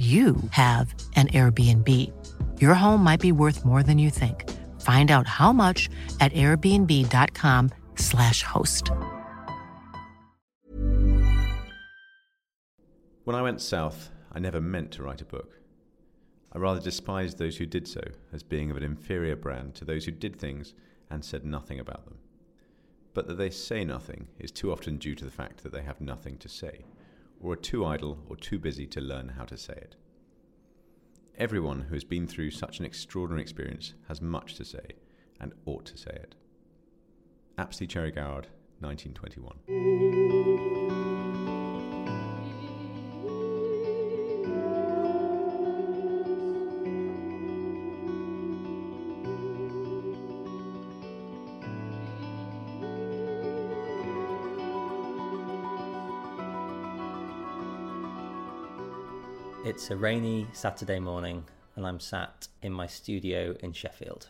you have an Airbnb. Your home might be worth more than you think. Find out how much at airbnb.com/slash host. When I went south, I never meant to write a book. I rather despised those who did so as being of an inferior brand to those who did things and said nothing about them. But that they say nothing is too often due to the fact that they have nothing to say, or are too idle or too busy to learn how to say it. Everyone who has been through such an extraordinary experience has much to say and ought to say it. Apsley Cherry Garrard, 1921. It's a rainy Saturday morning, and I'm sat in my studio in Sheffield.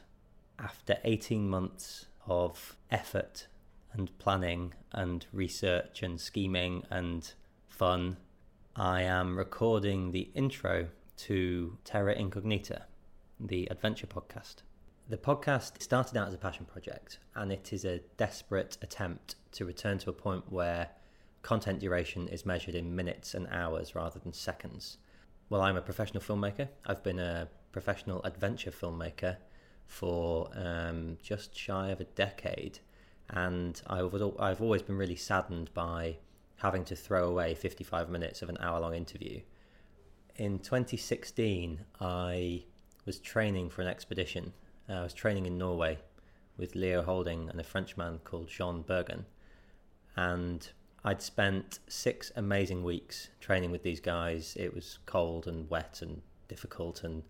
After 18 months of effort and planning and research and scheming and fun, I am recording the intro to Terra Incognita, the adventure podcast. The podcast started out as a passion project, and it is a desperate attempt to return to a point where content duration is measured in minutes and hours rather than seconds well, I'm a professional filmmaker. I've been a professional adventure filmmaker for um, just shy of a decade, and I've I've always been really saddened by having to throw away 55 minutes of an hour-long interview. In 2016, I was training for an expedition. Uh, I was training in Norway with Leo Houlding and a Frenchman called Jean Burgun, and I'd spent six amazing weeks training with these guys. It was cold and wet and difficult, and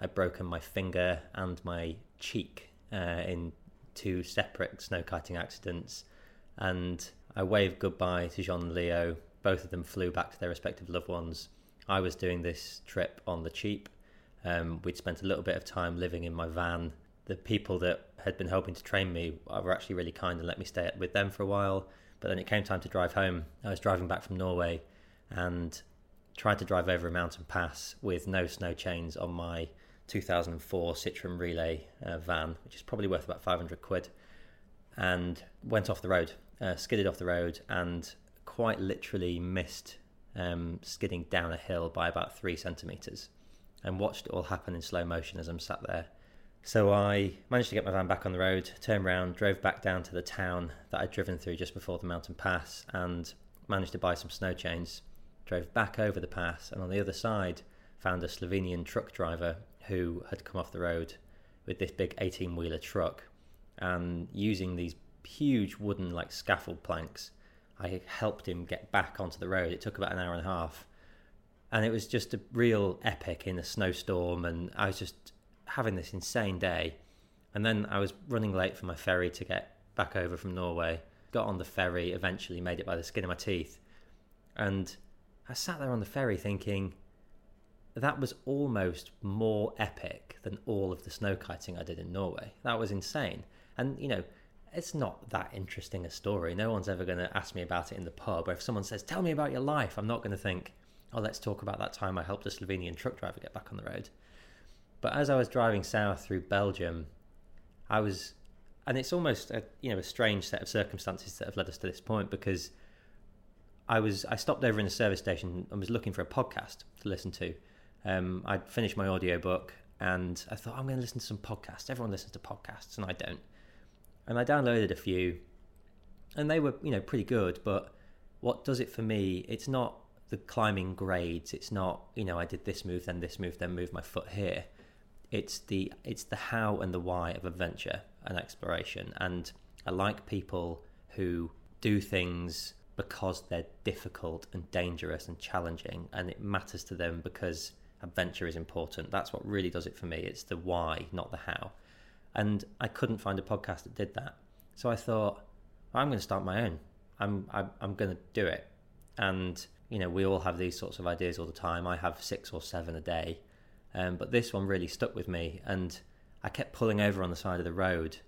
I'd broken my finger and my cheek uh, in two separate snow kiting accidents. And I waved goodbye to Jean and Leo. Both of them flew back to their respective loved ones. I was doing this trip on the cheap. Um, we'd spent a little bit of time living in my van. The people that had been helping to train me were actually really kind and let me stay with them for a while but then it came time to drive home. I was driving back from Norway and tried to drive over a mountain pass with no snow chains on my 2004 Citroen Relay uh, van, which is probably worth about 500 quid, and went off the road, uh, skidded off the road, and quite literally missed um, skidding down a hill by about three centimetres, and watched it all happen in slow motion as I'm sat there so I managed to get my van back on the road, turned around, drove back down to the town that I'd driven through just before the mountain pass, and managed to buy some snow chains. Drove back over the pass, and on the other side, found a Slovenian truck driver who had come off the road with this big 18 wheeler truck. And using these huge wooden, like scaffold planks, I helped him get back onto the road. It took about an hour and a half. And it was just a real epic in a snowstorm, and I was just having this insane day. And then I was running late for my ferry to get back over from Norway. Got on the ferry, eventually made it by the skin of my teeth. And I sat there on the ferry thinking, that was almost more epic than all of the snow kiting I did in Norway. That was insane. And, you know, it's not that interesting a story. No one's ever going to ask me about it in the pub. Or if someone says, Tell me about your life, I'm not going to think, Oh, let's talk about that time I helped a Slovenian truck driver get back on the road. But as I was driving south through Belgium, I was, and it's almost a you know a strange set of circumstances that have led us to this point because I was I stopped over in a service station and was looking for a podcast to listen to. Um, I'd finished my audiobook and I thought I'm going to listen to some podcasts. Everyone listens to podcasts and I don't. And I downloaded a few, and they were you know pretty good. But what does it for me? It's not the climbing grades. It's not you know I did this move then this move then move my foot here it's the it's the how and the why of adventure and exploration and i like people who do things because they're difficult and dangerous and challenging and it matters to them because adventure is important. That's what really does it for me. It's the why, not the how. And I couldn't find a podcast that did that. So I thought, I'm going to start my own. I'm I'm, I'm going to do it. And you know, we all have these sorts of ideas all the time. I have six or seven a day, um, but this one really stuck with me, and I kept pulling over on the side of the road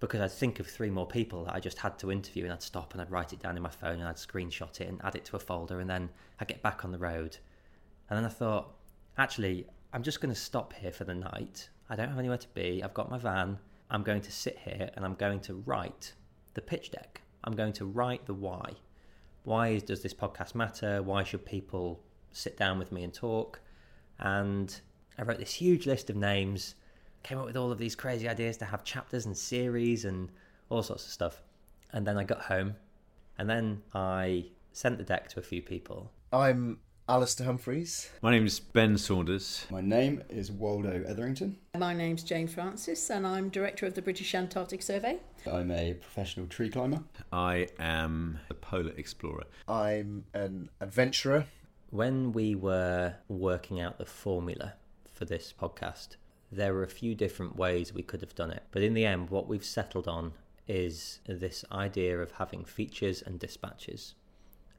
because I'd think of three more people that I just had to interview, and I'd stop and I'd write it down in my phone and I'd screenshot it and add it to a folder, and then I'd get back on the road. And then I thought, actually, I'm just going to stop here for the night. I don't have anywhere to be. I've got my van. I'm going to sit here and I'm going to write the pitch deck. I'm going to write the why. Why does this podcast matter? Why should people sit down with me and talk? And I wrote this huge list of names, came up with all of these crazy ideas to have chapters and series and all sorts of stuff. And then I got home and then I sent the deck to a few people. I'm Alastair Humphreys. My name is Ben Saunders. My name is Waldo Etherington. My name's Jane Francis, and I'm director of the British Antarctic Survey. I'm a professional tree climber. I am a polar explorer. I'm an adventurer. When we were working out the formula for this podcast, there were a few different ways we could have done it. But in the end, what we've settled on is this idea of having features and dispatches.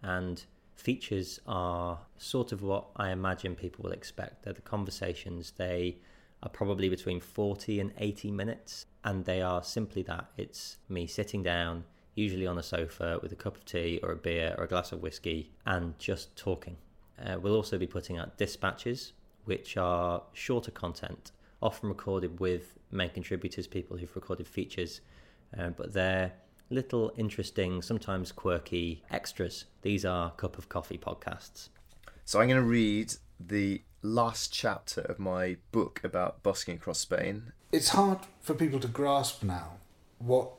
And features are sort of what I imagine people will expect. They're the conversations. They are probably between 40 and 80 minutes, and they are simply that. It's me sitting down, usually on a sofa with a cup of tea or a beer or a glass of whiskey, and just talking. Uh, we'll also be putting out dispatches, which are shorter content, often recorded with main contributors, people who've recorded features, uh, but they're little interesting, sometimes quirky extras. These are Cup of Coffee podcasts. So I'm going to read the last chapter of my book about busking across Spain. It's hard for people to grasp now what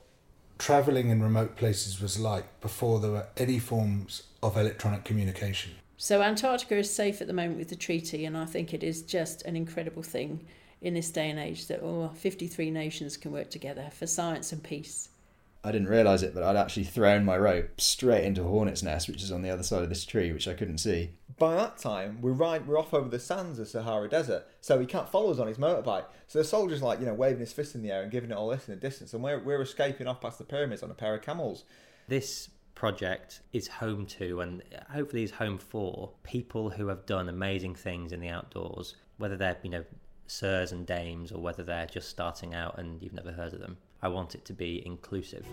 travelling in remote places was like before there were any forms of electronic communication. So Antarctica is safe at the moment with the treaty, and I think it is just an incredible thing in this day and age that oh, 53 nations can work together for science and peace. I didn't realise it, but I'd actually thrown my rope straight into a hornet's nest, which is on the other side of this tree, which I couldn't see. By that time, we're right, we're off over the sands of Sahara Desert, so he can't follow us on his motorbike. So the soldier's like, you know, waving his fist in the air and giving it all this in the distance, and we're, we're escaping off past the pyramids on a pair of camels. This project is home to, and hopefully is home for, people who have done amazing things in the outdoors, whether they're, you know, sirs and dames, or whether they're just starting out and you've never heard of them. I want it to be inclusive.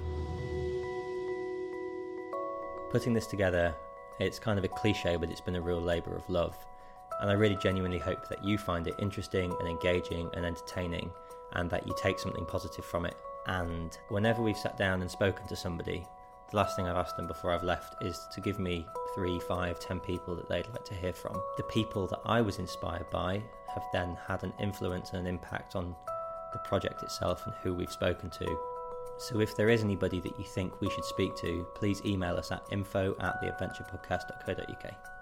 Putting this together, it's kind of a cliche, but it's been a real labour of love. And I really genuinely hope that you find it interesting and engaging and entertaining, and that you take something positive from it. And whenever we've sat down and spoken to somebody, the last thing I've asked them before I've left is to give me three, five, ten people that they'd like to hear from. The people that I was inspired by have then had an influence and an impact on the project itself and who we've spoken to. So if there is anybody that you think we should speak to, please email us at info at theadventurepodcast.co.uk.